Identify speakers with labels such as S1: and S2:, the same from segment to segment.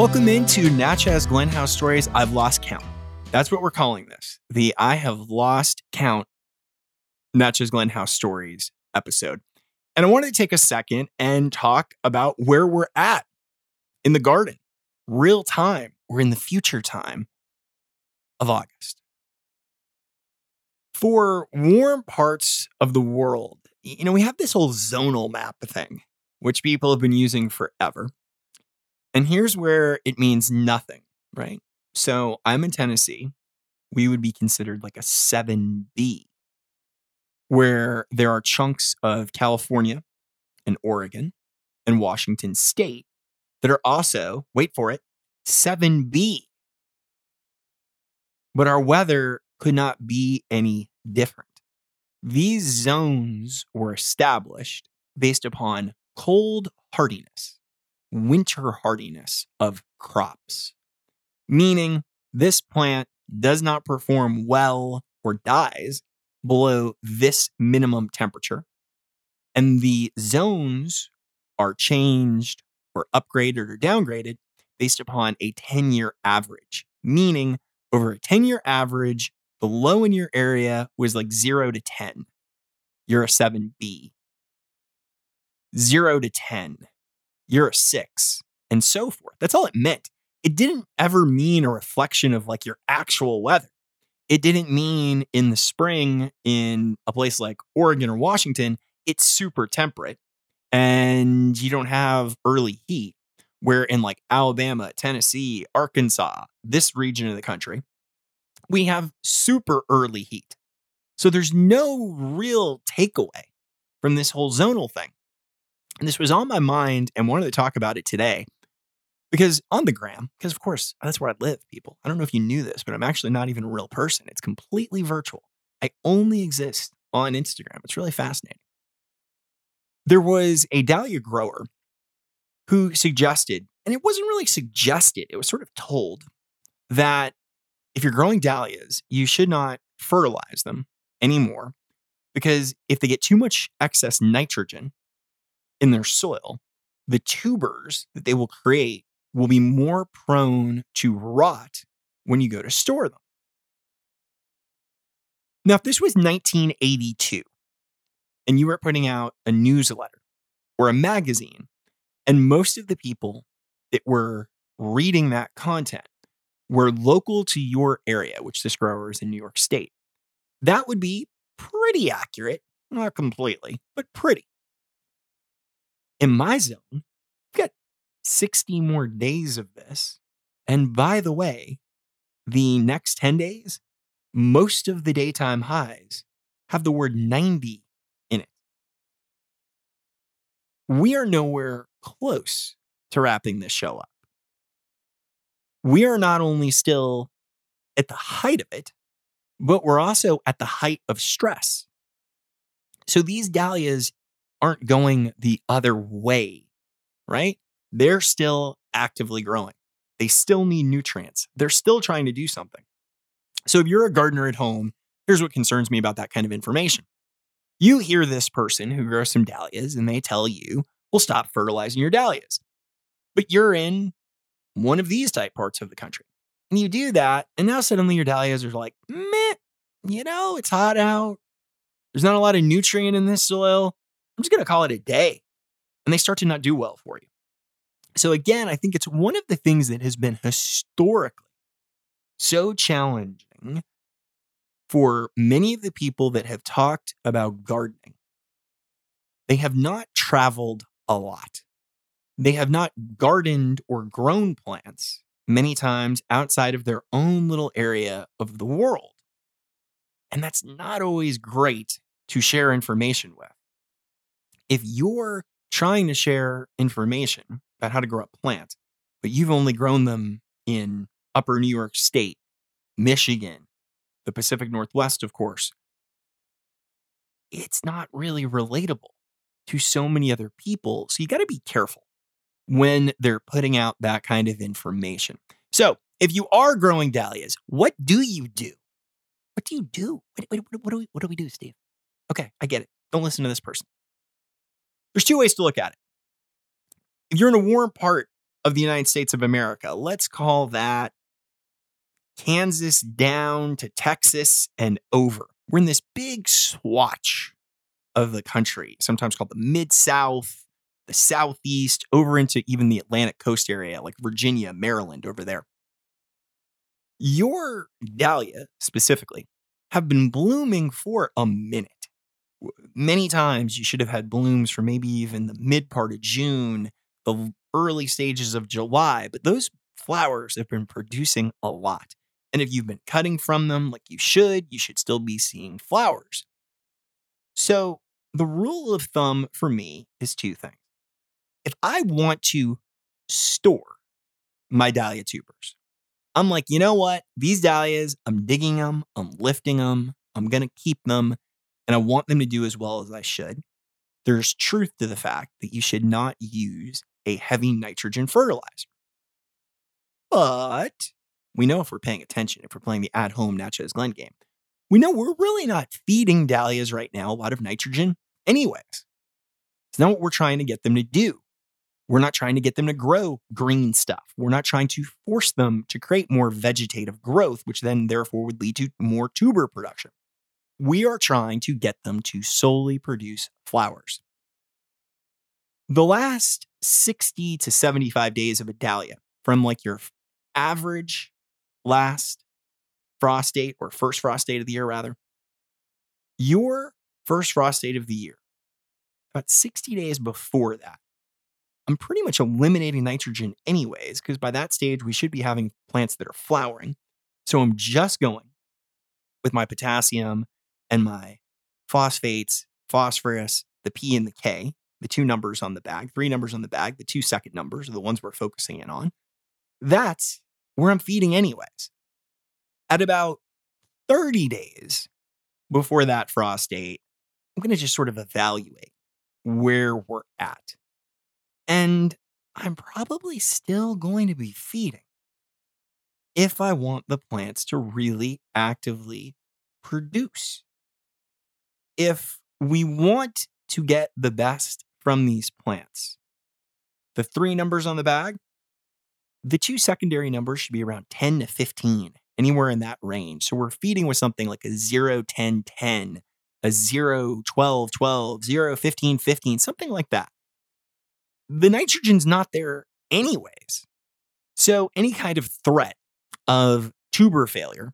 S1: Welcome into Natchez Glenhouse Stories. I've lost count. That's what we're calling this. The I have lost count Natchez Glenhouse Stories episode. And I wanted to take a second and talk about where we're at in the garden, real time. We're in the future time of August. For warm parts of the world, you know, we have this whole zonal map thing, which people have been using forever. And here's where it means nothing, right? So I'm in Tennessee. We would be considered like a 7B, where there are chunks of California and Oregon and Washington state that are also, wait for it, 7B. But our weather could not be any different. These zones were established based upon cold hardiness winter hardiness of crops, meaning this plant does not perform well or dies below this minimum temperature. And the zones are changed or upgraded or downgraded based upon a 10 year average, meaning over a 10 year average, the low in your area was like zero to 10. You're a 7B. Zero to 10 you're a six, and so forth. That's all it meant. It didn't ever mean a reflection of like your actual weather. It didn't mean in the spring in a place like Oregon or Washington, it's super temperate and you don't have early heat. Where in like Alabama, Tennessee, Arkansas, this region of the country, we have super early heat. So there's no real takeaway from this whole zonal thing. And this was on my mind and wanted to talk about it today because on the gram, because of course, that's where I live, people. I don't know if you knew this, but I'm actually not even a real person. It's completely virtual. I only exist on Instagram. It's really fascinating. There was a dahlia grower who suggested, and it wasn't really suggested, it was sort of told that if you're growing dahlias, you should not fertilize them anymore because if they get too much excess nitrogen, in their soil, the tubers that they will create will be more prone to rot when you go to store them. Now, if this was 1982 and you were putting out a newsletter or a magazine, and most of the people that were reading that content were local to your area, which this grower is in New York State, that would be pretty accurate. Not completely, but pretty in my zone, we've got 60 more days of this. And by the way, the next 10 days, most of the daytime highs have the word 90 in it. We are nowhere close to wrapping this show up. We are not only still at the height of it, but we're also at the height of stress. So these dahlias aren't going the other way, right? They're still actively growing. They still need nutrients. They're still trying to do something. So if you're a gardener at home, here's what concerns me about that kind of information. You hear this person who grows some dahlias and they tell you, well, stop fertilizing your dahlias. But you're in one of these type parts of the country. And you do that, and now suddenly your dahlias are like, meh, you know, it's hot out. There's not a lot of nutrient in this soil. I'm just going to call it a day. And they start to not do well for you. So, again, I think it's one of the things that has been historically so challenging for many of the people that have talked about gardening. They have not traveled a lot. They have not gardened or grown plants many times outside of their own little area of the world. And that's not always great to share information with if you're trying to share information about how to grow a plant, but you've only grown them in upper New York State, Michigan, the Pacific Northwest, of course, it's not really relatable to so many other people. So you got to be careful when they're putting out that kind of information. So if you are growing dahlias, what do you do? What do you do? What, what, what, do, we, what do we do, Steve? Okay, I get it. Don't listen to this person. There's two ways to look at it. If you're in a warm part of the United States of America. Let's call that Kansas down to Texas and over. We're in this big swatch of the country, sometimes called the Mid South, the Southeast, over into even the Atlantic coast area, like Virginia, Maryland, over there. Your dahlia specifically have been blooming for a minute. Many times you should have had blooms for maybe even the mid part of June, the early stages of July, but those flowers have been producing a lot. And if you've been cutting from them like you should, you should still be seeing flowers. So, the rule of thumb for me is two things. If I want to store my dahlia tubers, I'm like, you know what? These dahlias, I'm digging them, I'm lifting them, I'm going to keep them, and I want them to do as well as I should. There's truth to the fact that you should not use a heavy nitrogen fertilizer. But we know if we're paying attention, if we're playing the at home Natchez Glen game, we know we're really not feeding dahlias right now a lot of nitrogen, anyways. It's not what we're trying to get them to do. We're not trying to get them to grow green stuff. We're not trying to force them to create more vegetative growth, which then therefore would lead to more tuber production. We are trying to get them to solely produce flowers. The last 60 to 75 days of a dahlia, from like your average last frost date or first frost date of the year, rather, your first frost date of the year, about 60 days before that, I'm pretty much eliminating nitrogen anyways, because by that stage, we should be having plants that are flowering. So I'm just going with my potassium and my phosphates, phosphorus, the P and the K, the two numbers on the bag, three numbers on the bag, the two second numbers are the ones we're focusing in on. That's where I'm feeding anyways. At about 30 days before that frost date, I'm going to just sort of evaluate where we're at. And I'm probably still going to be feeding if I want the plants to really actively produce. If we want to get the best from these plants, the three numbers on the bag, the two secondary numbers should be around 10 to 15, anywhere in that range. So we're feeding with something like a 0, 10, 10, a 0, 12, 12, 0, 15, 15, something like that the nitrogen's not there anyways. So any kind of threat of tuber failure,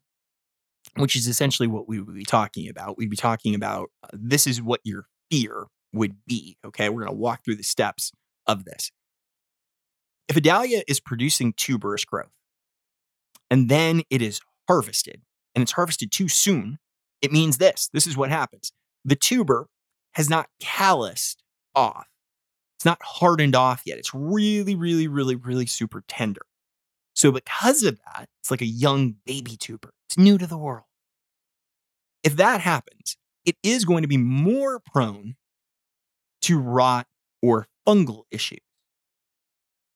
S1: which is essentially what we would be talking about, we'd be talking about uh, this is what your fear would be. Okay, we're going to walk through the steps of this. If a dahlia is producing tuberous growth and then it is harvested and it's harvested too soon, it means this. This is what happens. The tuber has not calloused off it's not hardened off yet. It's really, really, really, really super tender. So, because of that, it's like a young baby tuber. It's new to the world. If that happens, it is going to be more prone to rot or fungal issues.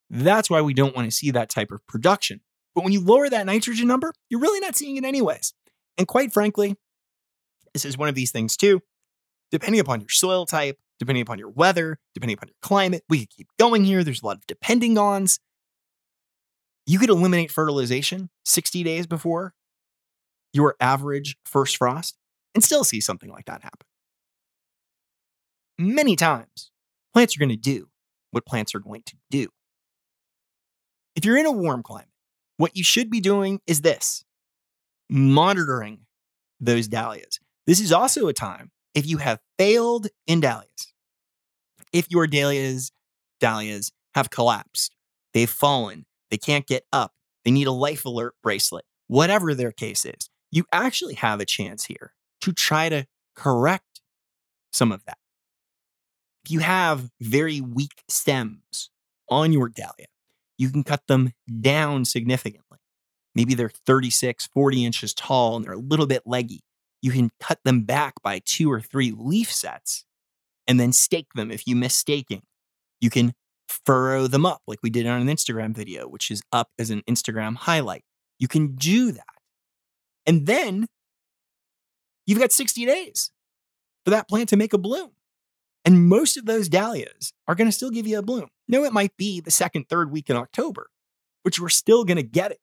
S1: That's why we don't want to see that type of production. But when you lower that nitrogen number, you're really not seeing it anyways. And quite frankly, this is one of these things too. Depending upon your soil type, depending upon your weather, depending upon your climate. We could keep going here. There's a lot of depending ons. You could eliminate fertilization 60 days before your average first frost and still see something like that happen. Many times, plants are going to do what plants are going to do. If you're in a warm climate, what you should be doing is this monitoring those dahlias. This is also a time if you have failed in dahlias, if your dahlias, dahlias have collapsed, they've fallen, they can't get up, they need a life alert bracelet, whatever their case is, you actually have a chance here to try to correct some of that. If you have very weak stems on your dahlia, you can cut them down significantly. Maybe they're 36, 40 inches tall and they're a little bit leggy. You can cut them back by two or three leaf sets and then stake them if you miss staking. You can furrow them up like we did on an Instagram video, which is up as an Instagram highlight. You can do that. And then you've got 60 days for that plant to make a bloom. And most of those dahlias are going to still give you a bloom. No, it might be the second, third week in October, but you're still going to get it.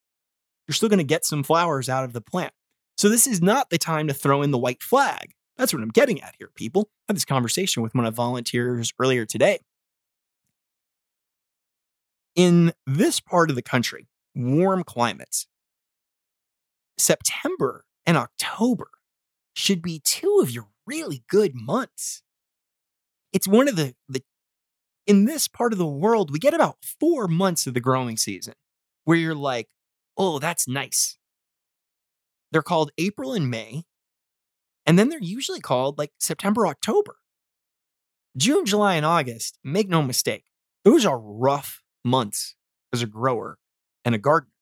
S1: You're still going to get some flowers out of the plant. So this is not the time to throw in the white flag. That's what I'm getting at here, people. I had this conversation with one of volunteers earlier today. In this part of the country, warm climates, September and October should be two of your really good months. It's one of the, the in this part of the world, we get about four months of the growing season where you're like, oh, that's nice. They're called April and May. And then they're usually called like September, October. June, July, and August, make no mistake, those are rough months as a grower and a gardener.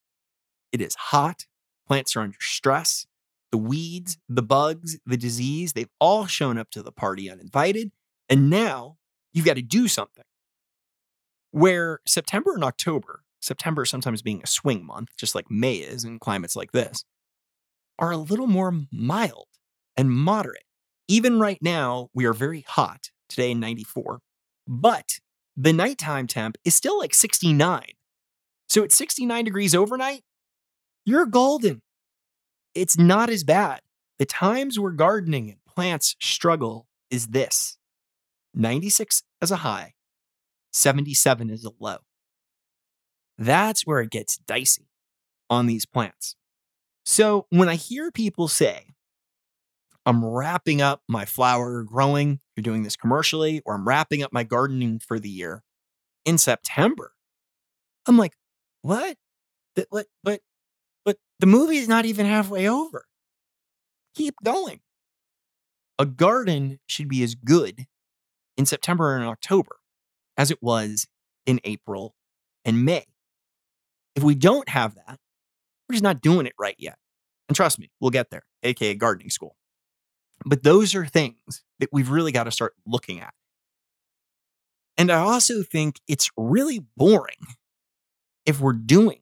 S1: It is hot, plants are under stress, the weeds, the bugs, the disease, they've all shown up to the party uninvited. And now you've got to do something. Where September and October, September sometimes being a swing month, just like May is in climates like this, are a little more mild and moderate. Even right now, we are very hot, today 94, but the nighttime temp is still like 69. So at 69 degrees overnight, you're golden it's not as bad. The times where gardening and plants struggle is this 96 as a high, 77 as a low. That's where it gets dicey on these plants. So when I hear people say, I'm wrapping up my flower growing, you're doing this commercially, or I'm wrapping up my gardening for the year in September, I'm like, what? But, but but the movie is not even halfway over. Keep going. A garden should be as good in September and October as it was in April and May. If we don't have that, we're just not doing it right yet. And trust me, we'll get there, aka gardening school. But those are things that we've really got to start looking at. And I also think it's really boring if we're doing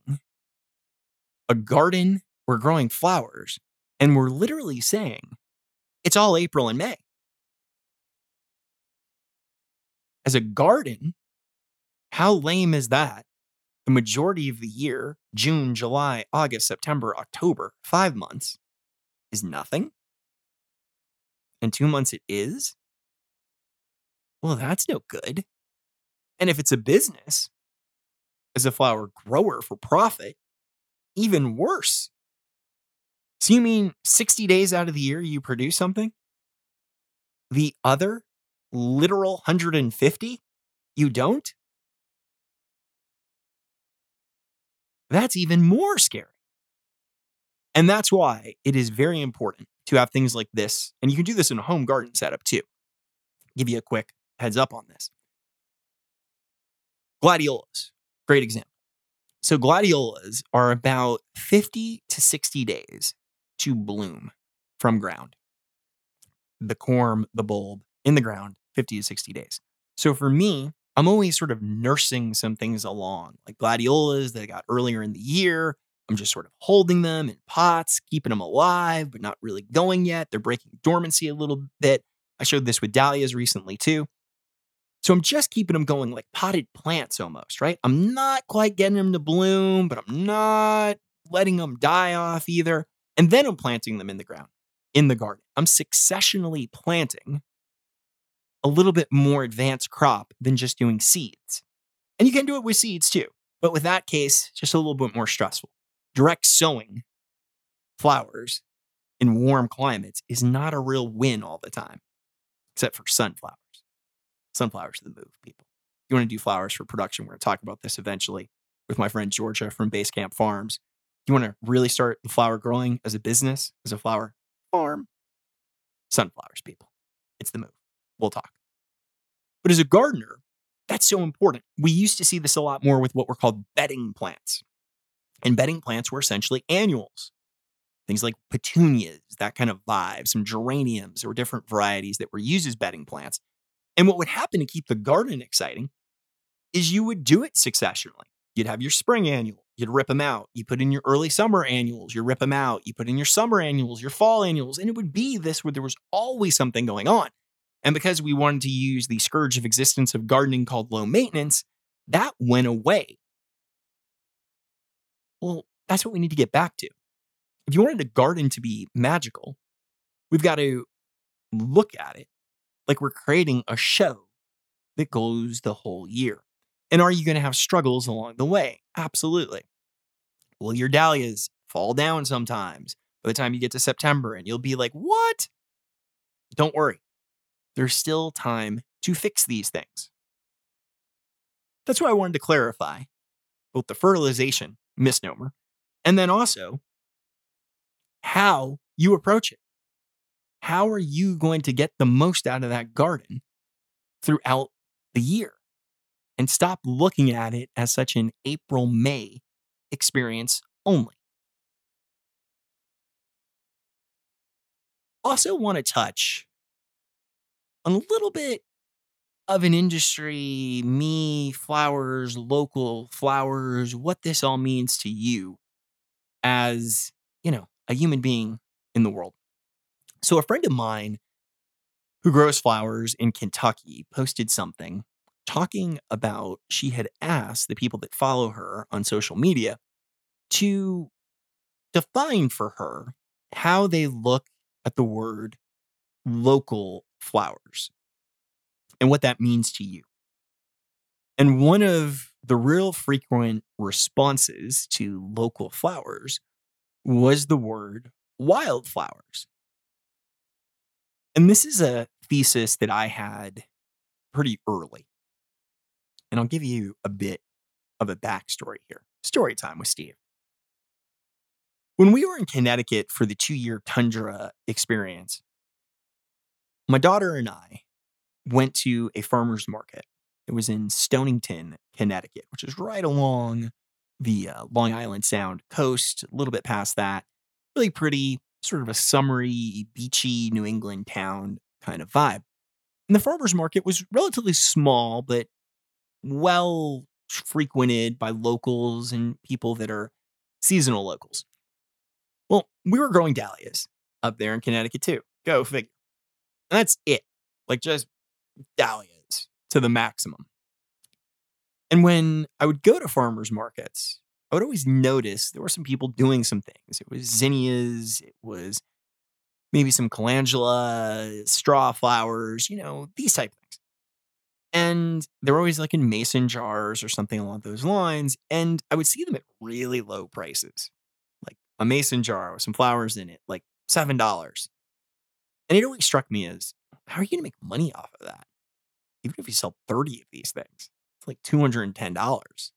S1: a garden, we're growing flowers, and we're literally saying it's all April and May. As a garden, how lame is that? The majority of the year, June, July, August, September, October, five months, is nothing. And two months it is? Well, that's no good. And if it's a business, as a flower grower for profit, even worse. So you mean 60 days out of the year you produce something? The other literal 150 you don't? That's even more scary. And that's why it is very important to have things like this. And you can do this in a home garden setup too. Give you a quick heads up on this. Gladiolas, great example. So gladiolas are about 50 to 60 days to bloom from ground. The corm, the bulb in the ground, 50 to 60 days. So for me, I'm always sort of nursing some things along, like gladiolas that I got earlier in the year. I'm just sort of holding them in pots, keeping them alive, but not really going yet. They're breaking dormancy a little bit. I showed this with dahlias recently too. So I'm just keeping them going like potted plants almost, right? I'm not quite getting them to bloom, but I'm not letting them die off either. And then I'm planting them in the ground, in the garden. I'm successionally planting a little bit more advanced crop than just doing seeds. And you can do it with seeds too, but with that case, just a little bit more stressful. Direct sowing flowers in warm climates is not a real win all the time, except for sunflowers sunflowers are the move, people. If you want to do flowers for production, we're going to talk about this eventually with my friend Georgia from Basecamp Farms. You want to really start the flower growing as a business, as a flower farm? Sunflowers, people. It's the move. We'll talk. But as a gardener, that's so important. We used to see this a lot more with what were called bedding plants. And bedding plants were essentially annuals. Things like petunias, that kind of vibe, some geraniums or different varieties that were used as bedding plants. And what would happen to keep the garden exciting is you would do it successionally. You'd have your spring annual, you'd rip them out. You put in your early summer annuals, you rip them out. You put in your summer annuals, your fall annuals, and it would be this where there was always something going on. And because we wanted to use the scourge of existence of gardening called low maintenance, that went away. Well, that's what we need to get back to. If you wanted a garden to be magical, we've got to look at it like we're creating a show that goes the whole year. And are you going to have struggles along the way? Absolutely. Will your dahlias fall down sometimes by the time you get to September and you'll be like, what? Don't worry. There's still time to fix these things. That's why I wanted to clarify both the fertilization misnomer and then also how you approach it. How are you going to get the most out of that garden throughout the year? And stop looking at it as such an April May experience only. Also, want to touch on a little bit of an industry, me, flowers, local flowers, what this all means to you as, you know, a human being in the world. So, a friend of mine who grows flowers in Kentucky posted something talking about she had asked the people that follow her on social media to define for her how they look at the word local flowers and what that means to you. And one of the real frequent responses to local flowers was the word wildflowers. And this is a thesis that I had pretty early. And I'll give you a bit of a backstory here. Story time with Steve. When we were in Connecticut for the two year tundra experience, my daughter and I went to a farmer's market. It was in Stonington, Connecticut, which is right along the uh, Long Island Sound coast, a little bit past that. Really pretty, sort of a summery, beachy New England town kind of vibe. And the farmer's market was relatively small, but well frequented by locals and people that are seasonal locals. Well, we were growing dahlias up there in Connecticut too. Go figure. And that's it. Like just dahlias to the maximum. And when I would go to farmers markets, I would always notice there were some people doing some things. It was zinnias, it was maybe some calendula, straw flowers, you know, these type things. And they're always like in mason jars or something along those lines. And I would see them at really low prices, like a mason jar with some flowers in it, like $7. And it always struck me as how are you going to make money off of that? Even if you sell 30 of these things, it's like $210.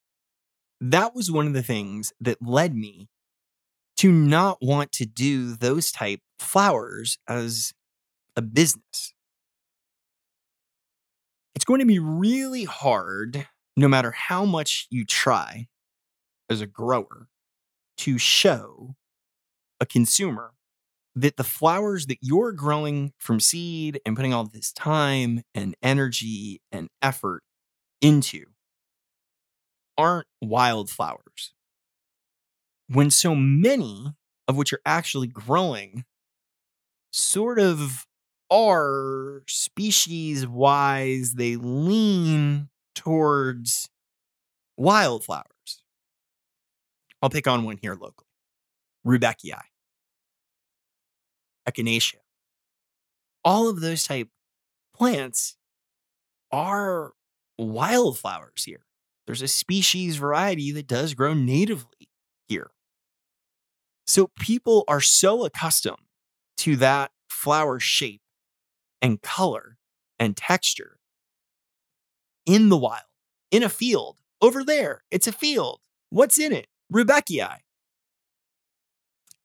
S1: That was one of the things that led me to not want to do those type flowers as a business. It's going to be really hard, no matter how much you try as a grower, to show a consumer that the flowers that you're growing from seed and putting all this time and energy and effort into aren't wildflowers. When so many of which you're actually growing sort of are species wise, they lean towards wildflowers. I'll pick on one here locally Rudbeckia, Echinacea. All of those type plants are wildflowers here. There's a species variety that does grow natively here. So people are so accustomed to that flower shape and color and texture in the wild, in a field. Over there, it's a field. What's in it? Rudbeckia.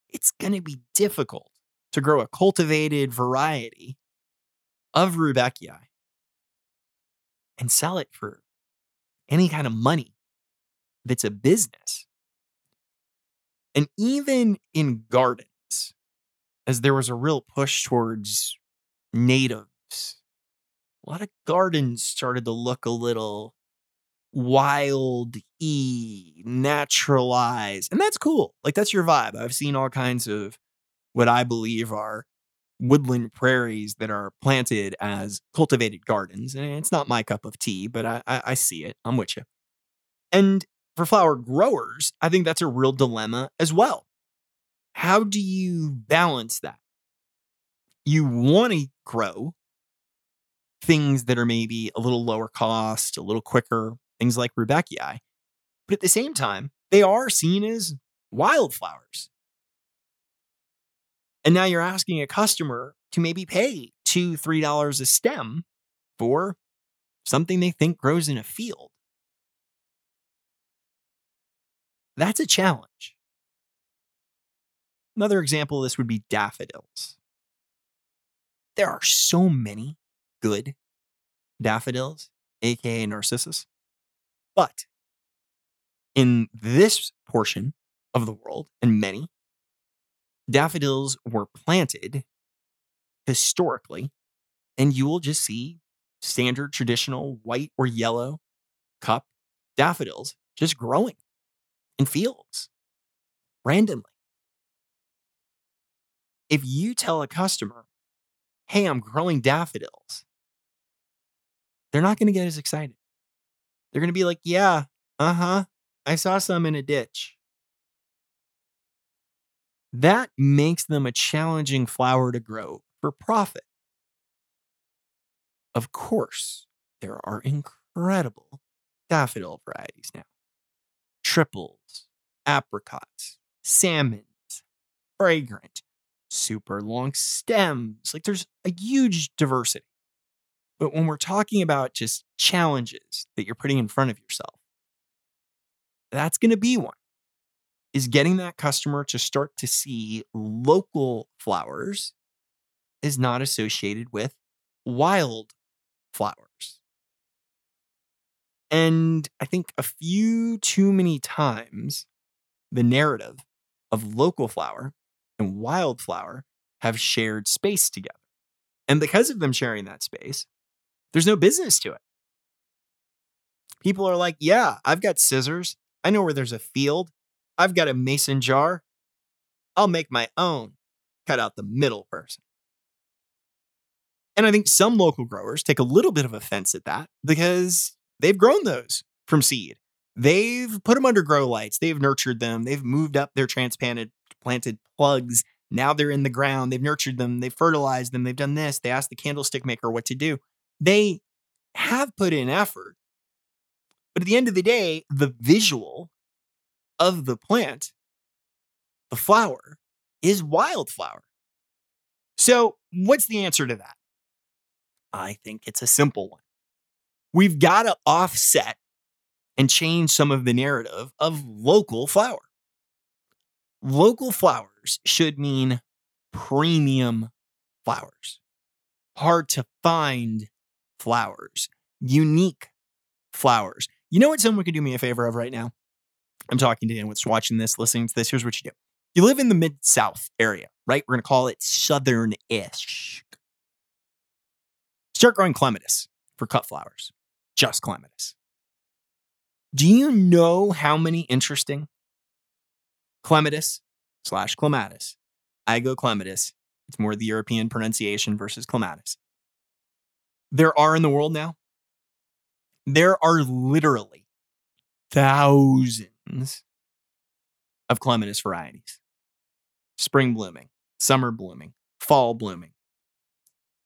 S1: It's going to be difficult to grow a cultivated variety of Rudbeckia and sell it for any kind of money that's a business. And even in gardens, as there was a real push towards natives. A lot of gardens started to look a little wild e naturalized and that's cool like that's your vibe i've seen all kinds of what i believe are woodland prairies that are planted as cultivated gardens and it's not my cup of tea but i i, I see it i'm with you And for flower growers, I think that's a real dilemma as well. How do you balance that? You want to grow things that are maybe a little lower cost, a little quicker, things like Rudbeckia. But at the same time, they are seen as wildflowers. And now you're asking a customer to maybe pay two, three dollars a stem for something they think grows in a field. That's a challenge. Another example of this would be daffodils. There are so many good daffodils, aka narcissus. But in this portion of the world, and many, daffodils were planted historically, and you will just see standard traditional white or yellow cup daffodils just growing in fields randomly. If you tell a customer, hey, I'm growing daffodils, they're not going to get as excited. They're going to be like, yeah, uh huh, I saw some in a ditch. That makes them a challenging flower to grow for profit. Of course, there are incredible daffodil varieties now triples, apricots, salmons, fragrant, super long stems. Like there's a huge diversity. But when we're talking about just challenges that you're putting in front of yourself, that's going to be one is getting that customer to start to see local flowers is not associated with wild flowers. And I think a few too many times, the narrative of local flower and wildflower have shared space together. And because of them sharing that space, there's no business to it. People are like, yeah, I've got scissors. I know where there's a field. I've got a mason jar. I'll make my own. Cut out the middle person. And I think some local growers take a little bit of offense at that because they've grown those from seed. They've put them under grow lights. They've nurtured them. They've moved up their transplanted planted plugs. Now they're in the ground. They've nurtured them. They've fertilized them. They've done this. They asked the candlestick maker what to do. They have put in effort. But at the end of the day, the visual of the plant, the flower, is wildflower. So, what's the answer to that? I think it's a simple one. We've got to offset and change some of the narrative of local flower. Local flowers should mean premium flowers, hard to find flowers, unique flowers. You know what someone could do me a favor of right now? I'm talking to anyone that's watching this, listening to this. Here's what you do. You live in the mid South area, right? We're going to call it southern ish. Start growing clematis for cut flowers just clematis. Do you know how many interesting clematis slash clematis, clematis, it's more the European pronunciation versus clematis, there are in the world now? There are literally thousands of clematis varieties. Spring blooming, summer blooming, fall blooming,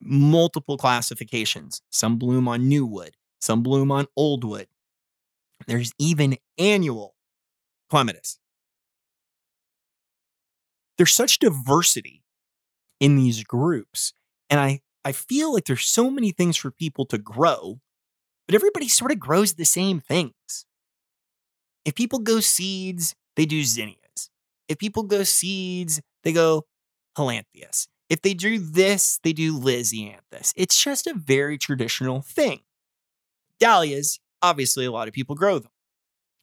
S1: multiple classifications. Some bloom on new wood, some bloom on old wood. There's even annual clematis. There's such diversity in these groups. And I, I feel like there's so many things for people to grow, but everybody sort of grows the same things. If people go seeds, they do zinnias. If people go seeds, they go Helianthus. If they do this, they do Lisianthus. It's just a very traditional thing. Dahlias, obviously, a lot of people grow them.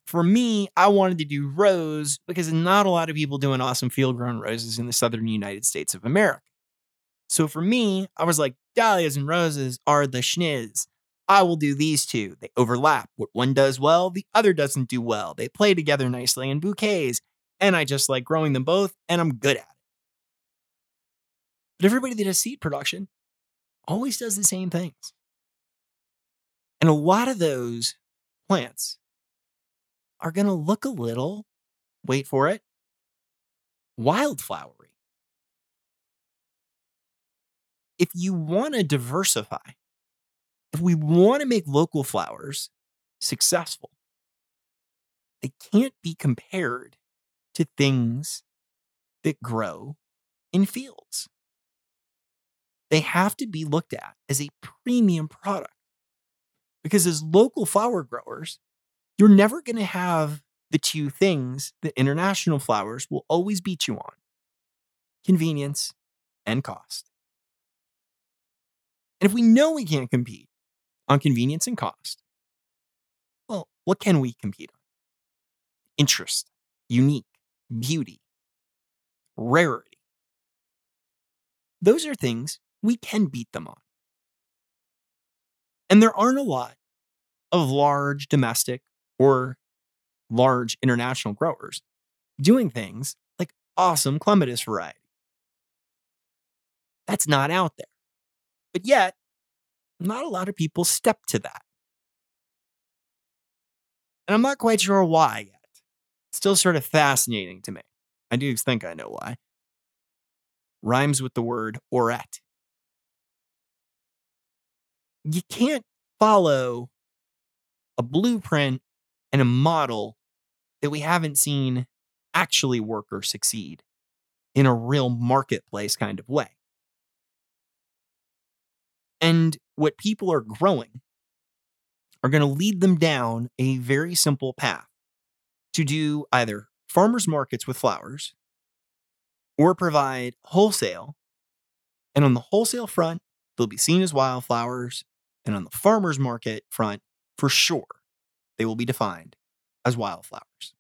S1: For me, I wanted to do rose because not a lot of people doing awesome field grown roses in the southern United States of America. So for me, I was like, dahlias and roses are the schniz. I will do these two. They overlap. What one does well, the other doesn't do well. They play together nicely in bouquets, and I just like growing them both, and I'm good at it. But everybody that does seed production always does the same things. And a lot of those plants are going to look a little, wait for it, wildflowery. If you want to diversify, if we want to make local flowers successful, they can't be compared to things that grow in fields. They have to be looked at as a premium product. Because as local flower growers, you're never going to have the two things that international flowers will always beat you on convenience and cost. And if we know we can't compete on convenience and cost, well, what can we compete on? Interest, unique, beauty, rarity. Those are things we can beat them on. And there aren't a lot of large domestic or large international growers doing things like awesome clematis variety. That's not out there. But yet, not a lot of people step to that. And I'm not quite sure why yet. It's still sort of fascinating to me. I do think I know why. Rhymes with the word orette. You can't follow a blueprint and a model that we haven't seen actually work or succeed in a real marketplace kind of way. And what people are growing are going to lead them down a very simple path to do either farmers markets with flowers or provide wholesale. And on the wholesale front, they'll be seen as wildflowers. And on the farmers market front, for sure, they will be defined as wildflowers.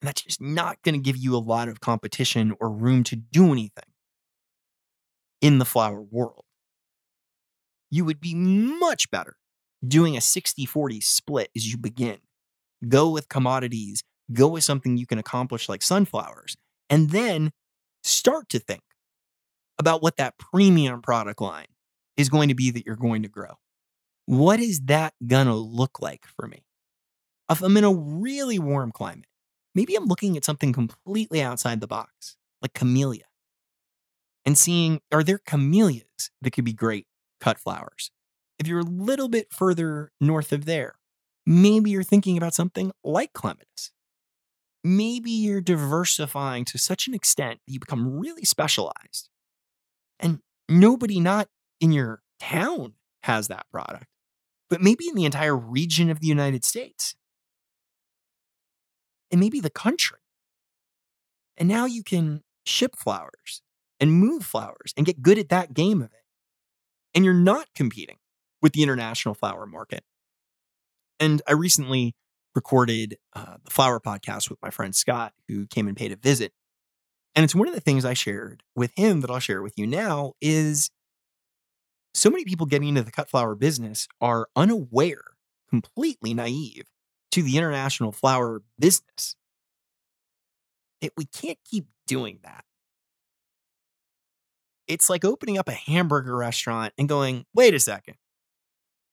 S1: And that's just not going to give you a lot of competition or room to do anything in the flower world. You would be much better doing a 60 40 split as you begin. Go with commodities, go with something you can accomplish like sunflowers, and then start to think about what that premium product line is going to be that you're going to grow. What is that going to look like for me? If I'm in a really warm climate, maybe I'm looking at something completely outside the box, like camellia, and seeing are there camellias that could be great cut flowers? If you're a little bit further north of there, maybe you're thinking about something like clematis. Maybe you're diversifying to such an extent that you become really specialized. And nobody not in your town has that product, but maybe in the entire region of the United States and maybe the country. And now you can ship flowers and move flowers and get good at that game of it. And you're not competing with the international flower market. And I recently recorded uh, the flower podcast with my friend Scott, who came and paid a visit. And it's one of the things I shared with him that I'll share with you now is so many people getting into the cut flower business are unaware, completely naive to the international flower business. It, we can't keep doing that. It's like opening up a hamburger restaurant and going, wait a second,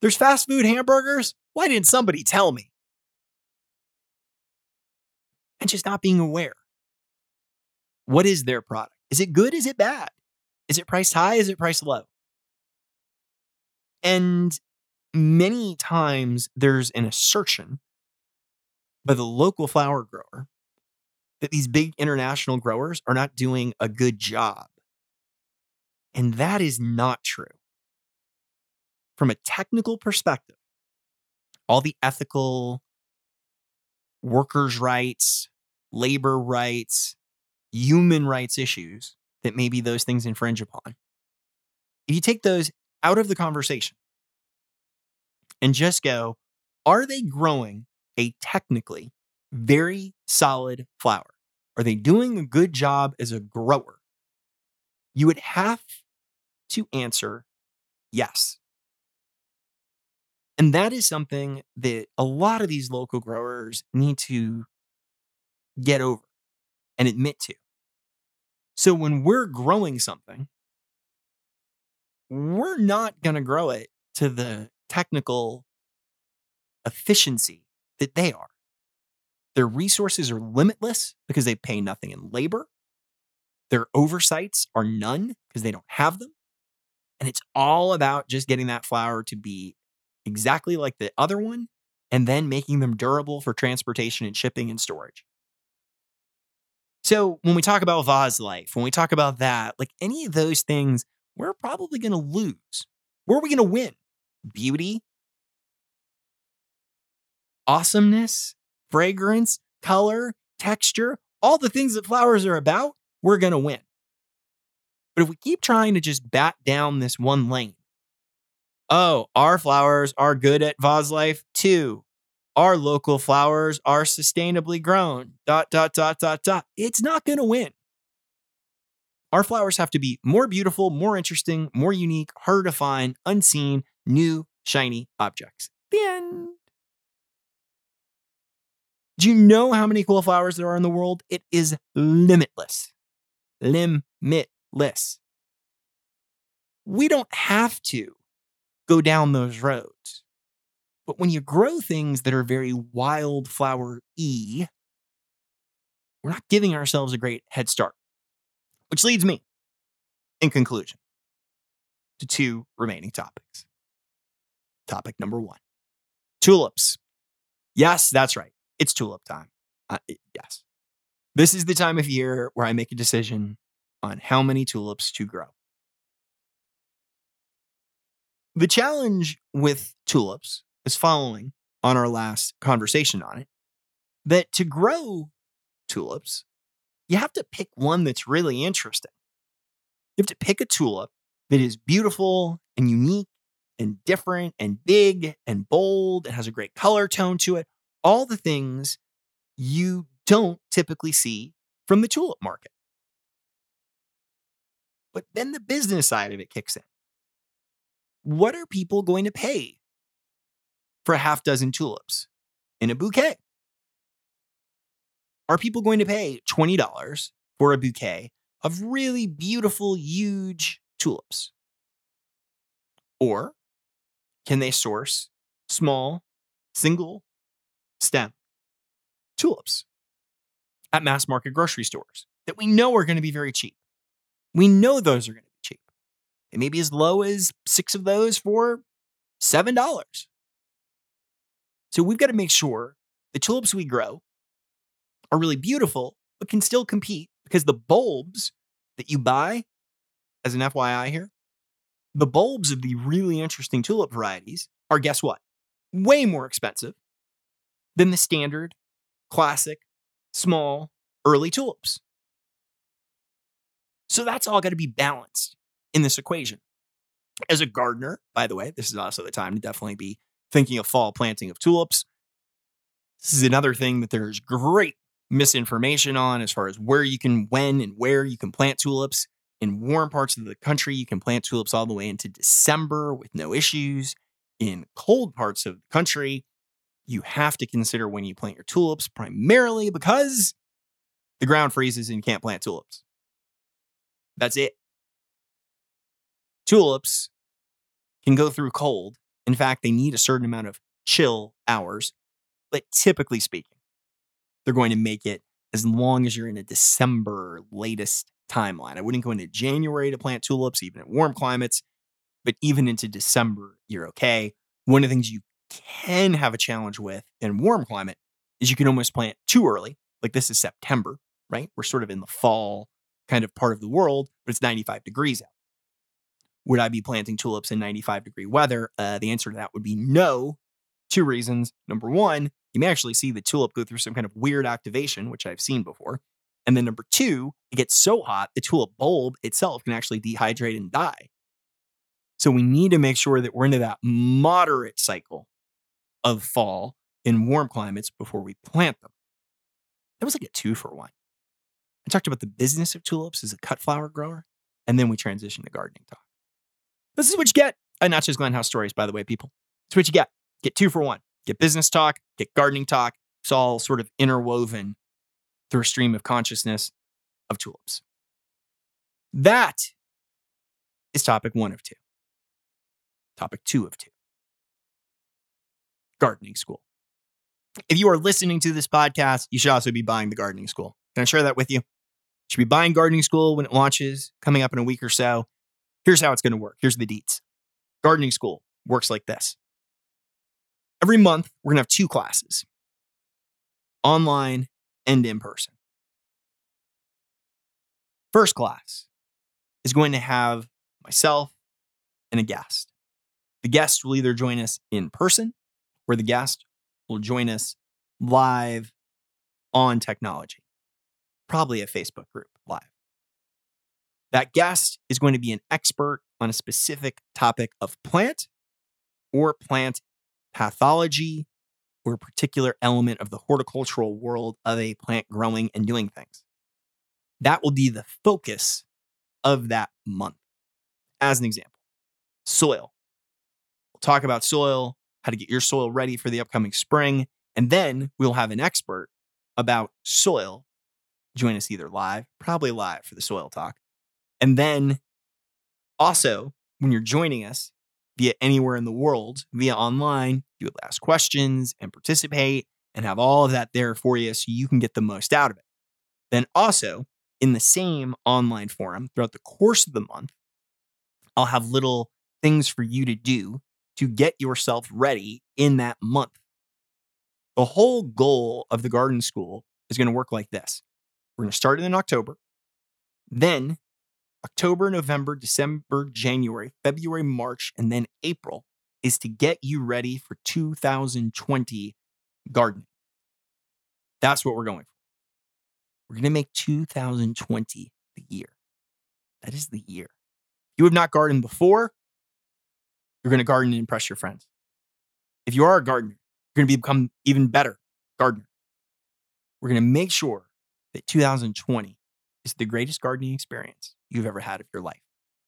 S1: there's fast food hamburgers? Why didn't somebody tell me? And just not being aware. What is their product? Is it good? Is it bad? Is it priced high? Is it priced low? And many times there's an assertion by the local flower grower that these big international growers are not doing a good job. And that is not true. From a technical perspective, all the ethical, workers' rights, labor rights, human rights issues that maybe those things infringe upon, if you take those out of the conversation and just go, are they growing a technically very solid flower? Are they doing a good job as a grower? You would have to answer yes. And that is something that a lot of these local growers need to get over and admit to. So when we're growing something, we're not going to grow it to the technical efficiency that they are. Their resources are limitless because they pay nothing in labor. Their oversights are none because they don't have them. And it's all about just getting that flower to be exactly like the other one and then making them durable for transportation and shipping and storage. So when we talk about vase life, when we talk about that, like any of those things, we're probably going to lose. Where are we going to win? Beauty, awesomeness, fragrance, color, texture, all the things that flowers are about, we're going to win. But if we keep trying to just bat down this one lane, oh, our flowers are good at vase life too. Our local flowers are sustainably grown. Dot, dot, dot, dot, dot. It's not going to win. Our flowers have to be more beautiful, more interesting, more unique, harder to find, unseen, new, shiny objects. The end. Do you know how many cool flowers there are in the world? It is limitless. Limitless. We don't have to go down those roads. But when you grow things that are very wildflower y, we're not giving ourselves a great head start. Which leads me, in conclusion, to two remaining topics. Topic number one tulips. Yes, that's right. It's tulip time. Uh, yes. This is the time of year where I make a decision on how many tulips to grow. The challenge with tulips is following on our last conversation on it that to grow tulips, you have to pick one that's really interesting. You have to pick a tulip that is beautiful and unique and different and big and bold and has a great color tone to it. All the things you don't typically see from the tulip market. But then the business side of it kicks in. What are people going to pay for a half dozen tulips in a bouquet? Are people going to pay $20 for a bouquet of really beautiful, huge tulips? Or can they source small, single stem tulips at mass market grocery stores that we know are going to be very cheap? We know those are going to be cheap. It may be as low as six of those for $7. So we've got to make sure the tulips we grow are really beautiful, but can still compete because the bulbs that you buy, as an FYI here, the bulbs of the really interesting tulip varieties are guess what? Way more expensive than the standard, classic, small, early tulips. So that's all got to be balanced in this equation. As a gardener, by the way, this is also the time to definitely be thinking of fall planting of tulips. This is another thing that there's great misinformation on as far as where you can, when, and where you can plant tulips. In warm parts of the country, you can plant tulips all the way into December with no issues. In cold parts of the country, you have to consider when you plant your tulips, primarily because the ground freezes and you can't plant tulips. That's it. Tulips can go through cold. In fact, they need a certain amount of chill hours. But typically speaking, they're going to make it as long as you're in a December latest timeline. I wouldn't go into January to plant tulips, even in warm climates, but even into December, you're okay. One of the things you can have a challenge with in warm climate is you can almost plant too early. Like this is September, right? We're sort of in the fall kind of part of the world, but it's 95 degrees out. Would I be planting tulips in 95 degree weather? Uh, the answer to that would be no. Two reasons. Number one, you may actually see the tulip go through some kind of weird activation, which I've seen before. And then number two, it gets so hot, the tulip bulb itself can actually dehydrate and die. So we need to make sure that we're into that moderate cycle of fall in warm climates before we plant them. That was like a two for one. I talked about the business of tulips as a cut flower grower, and then we transitioned to gardening talk. This is what you get at Not Just Greenhouse Stories, by the way, people. It's what you get. Get two for one. Get business talk, get gardening talk. It's all sort of interwoven through a stream of consciousness of tulips. That is topic one of two. Topic two of two gardening school. If you are listening to this podcast, you should also be buying the gardening school. Can I share that with you? You should be buying gardening school when it launches, coming up in a week or so. Here's how it's going to work. Here's the deets. Gardening school works like this. Every month, we're going to have two classes online and in person. First class is going to have myself and a guest. The guest will either join us in person or the guest will join us live on technology, probably a Facebook group live. That guest is going to be an expert on a specific topic of plant or plant pathology or a particular element of the horticultural world of a plant growing and doing things. That will be the focus of that month. As an example, soil. We'll talk about soil, how to get your soil ready for the upcoming spring, and then we'll have an expert about soil join us either live, probably live for the soil talk. And then also, when you're joining us via anywhere in the world, via online, you would ask questions and participate and have all of that there for you so you can get the most out of it. Then also, in the same online forum throughout the course of the month, I'll have little things for you to do to get yourself ready in that month. The whole goal of the garden school is going to work like this. We're going to start it in October. Then October, November, December, January, February, March, and then April is to get you ready for 2020 gardening. That's what we're going for. We're going to make 2020 the year. That is the year. You have not gardened before, you're going to garden and impress your friends. If you are a gardener, you're going to become even better gardener. We're going to make sure that 2020 is the greatest gardening experience you've ever had of your life.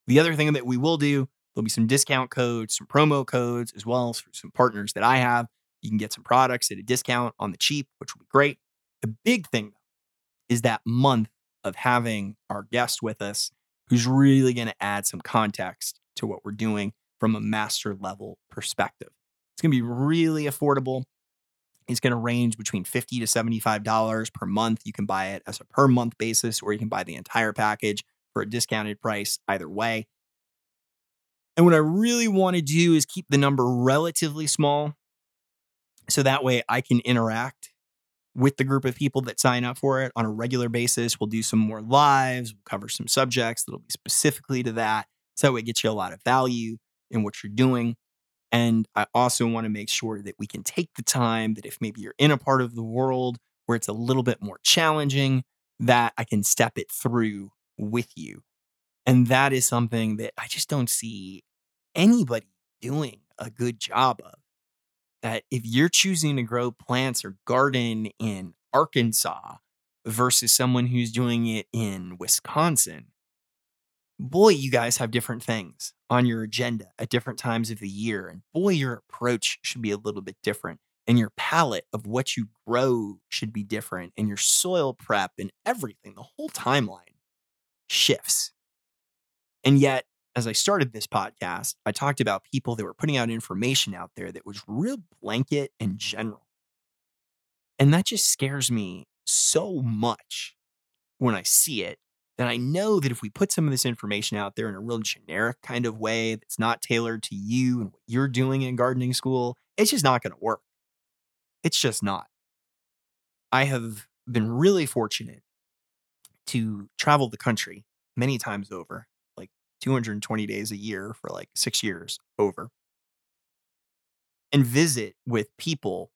S1: The other thing that we will do, there'll be some discount codes, some promo codes, as well as for some partners that I have. You can get some products at a discount on the cheap, which will be great. The big thing is that month of having our guest with us who's really going to add some context to what we're doing from a master level perspective. It's going to be really affordable. It's going to range between 50 to $75 per month. You can buy it as a per month basis, or you can buy the entire package for a discounted price, either way. And what I really want to do is keep the number relatively small so that way I can interact with the group of people that sign up for it on a regular basis. We'll do some more lives, we'll cover some subjects that'll be specifically to that. So that way it gets you a lot of value in what you're doing. And I also want to make sure that we can take the time that if maybe you're in a part of the world where it's a little bit more challenging, that I can step it through with you. And that is something that I just don't see anybody doing a good job of. That if you're choosing to grow plants or garden in Arkansas versus someone who's doing it in Wisconsin, boy, you guys have different things on your agenda at different times of the year. And boy, your approach should be a little bit different. And your palette of what you grow should be different. And your soil prep and everything, the whole timeline shifts. And yet, as I started this podcast, I talked about people that were putting out information out there that was real blanket and general. And that just scares me so much when I see it that I know that if we put some of this information out there in a real generic kind of way that's not tailored to you and what you're doing in gardening school, it's just not going to work. It's just not. I have been really fortunate to travel the country many times over, like 220 days a year for like six years over, and visit with people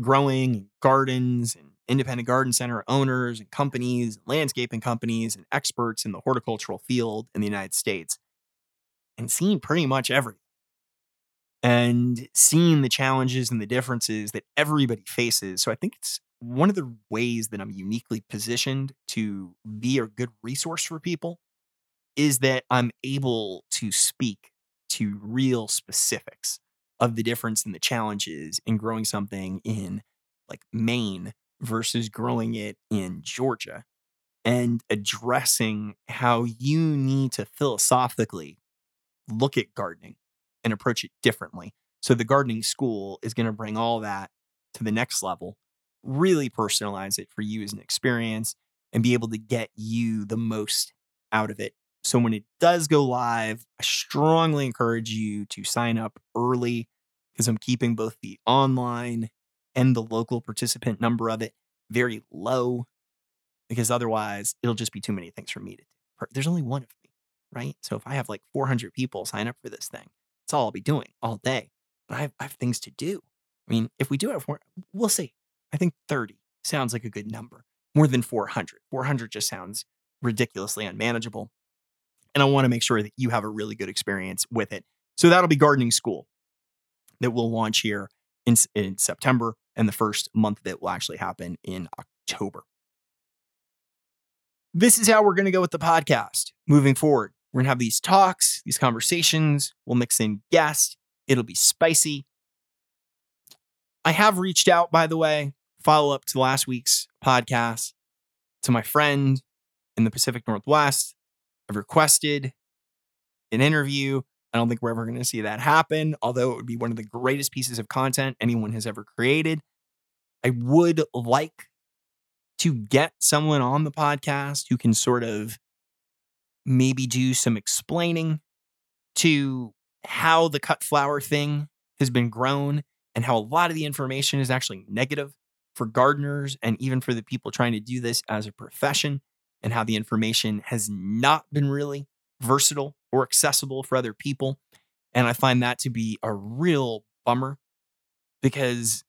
S1: growing gardens and independent garden center owners and companies, landscaping companies, and experts in the horticultural field in the United States, and seeing pretty much everything. And seeing the challenges and the differences that everybody faces. So I think it's one of the ways that I'm uniquely positioned to be a good resource for people is that I'm able to speak to real specifics of the difference in the challenges in growing something in like Maine versus growing it in Georgia and addressing how you need to philosophically look at gardening and approach it differently. So the gardening school is going to bring all that to the next level, really personalize it for you as an experience, and be able to get you the most out of it. So when it does go live, I strongly encourage you to sign up early because I'm keeping both the online and the local participant number of it very low because otherwise it'll just be too many things for me to do. There's only one of me, right? So if I have like 400 people sign up for this thing, that's all I'll be doing all day. But I have, I have things to do. I mean, if we do it for, we'll see. I think 30 sounds like a good number. More than 400. 400 just sounds ridiculously unmanageable. And I want to make sure that you have a really good experience with it. So that'll be gardening school that we'll launch here in, in September. And the first month it will actually happen in October. This is how we're going to go with the podcast moving forward. We're going to have these talks, these conversations. We'll mix in guests. It'll be spicy. I have reached out, by the way, follow up to last week's podcast to my friend in the Pacific Northwest. I've requested an interview. I don't think we're ever going to see that happen, although it would be one of the greatest pieces of content anyone has ever created. I would like to get someone on the podcast who can sort of maybe do some explaining to how the cut flower thing has been grown and how a lot of the information is actually negative for gardeners and even for the people trying to do this as a profession and how the information has not been really versatile or accessible for other people. And I find that to be a real bummer because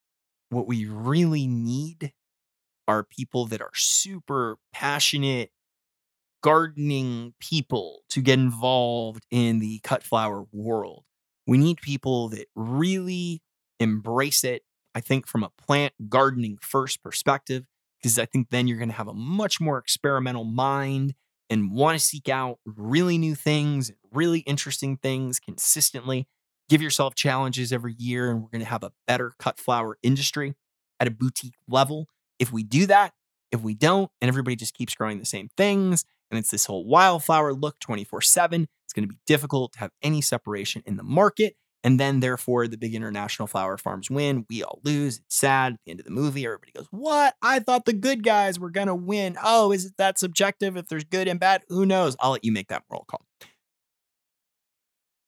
S1: what we really need are people that are super passionate gardening people to get involved in the cut flower world. We need people that really embrace it. I think from a plant gardening first perspective, because I think then you're going to have a much more experimental mind and want to seek out really new things, really interesting things consistently. Give yourself challenges every year, and we're going to have a better cut flower industry at a boutique level if we do that, if we don't, and everybody just keeps growing the same things, and it's this whole wildflower look 24 7, it's going to be difficult to have any separation in the market. And then, therefore, the big international flower farms win. We all lose. It's sad. At the end of the movie, everybody goes, What? I thought the good guys were going to win. Oh, is it that subjective? If there's good and bad, who knows? I'll let you make that roll call.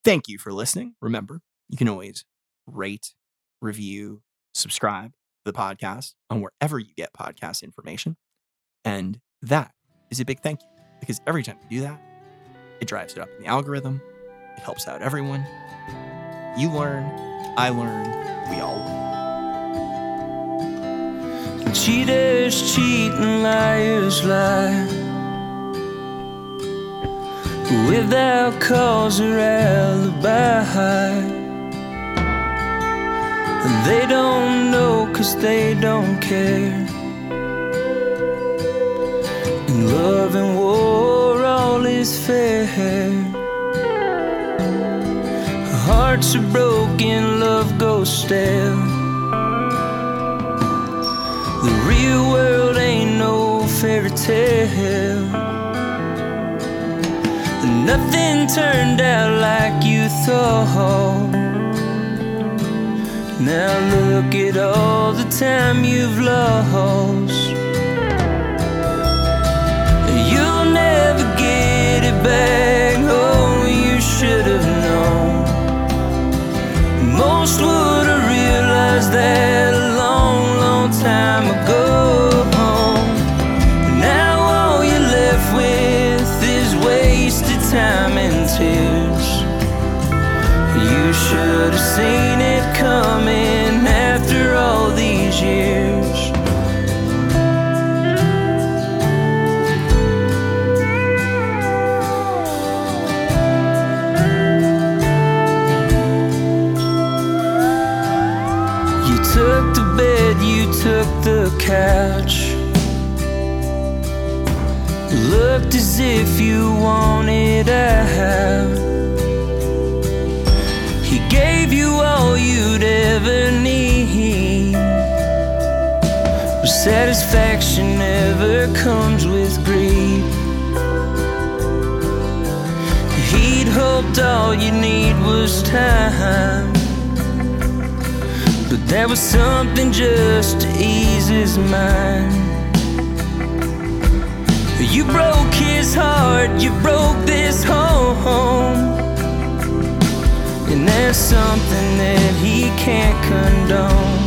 S1: Thank you for listening. Remember, you can always rate, review, subscribe to the podcast on wherever you get podcast information. And that is a big thank you because every time you do that, it drives it up in the algorithm. It helps out everyone. You learn, I learn, we all
S2: learn. Cheaters cheat and liars lie without cause or alibi. They don't know cause they don't care. In love and war, all is fair. Hearts are broken, love goes stale. The real world ain't no fairy tale. Nothing turned out like you thought. Now look at all the time you've lost. You'll never get it back. Oh, you should have. Most would have realized that to have. He gave you all you'd ever need. But satisfaction never comes with greed. He'd hoped all you need was time. But there was something just to ease his mind. You broke his heart, you broke this home. And there's something that he can't condone.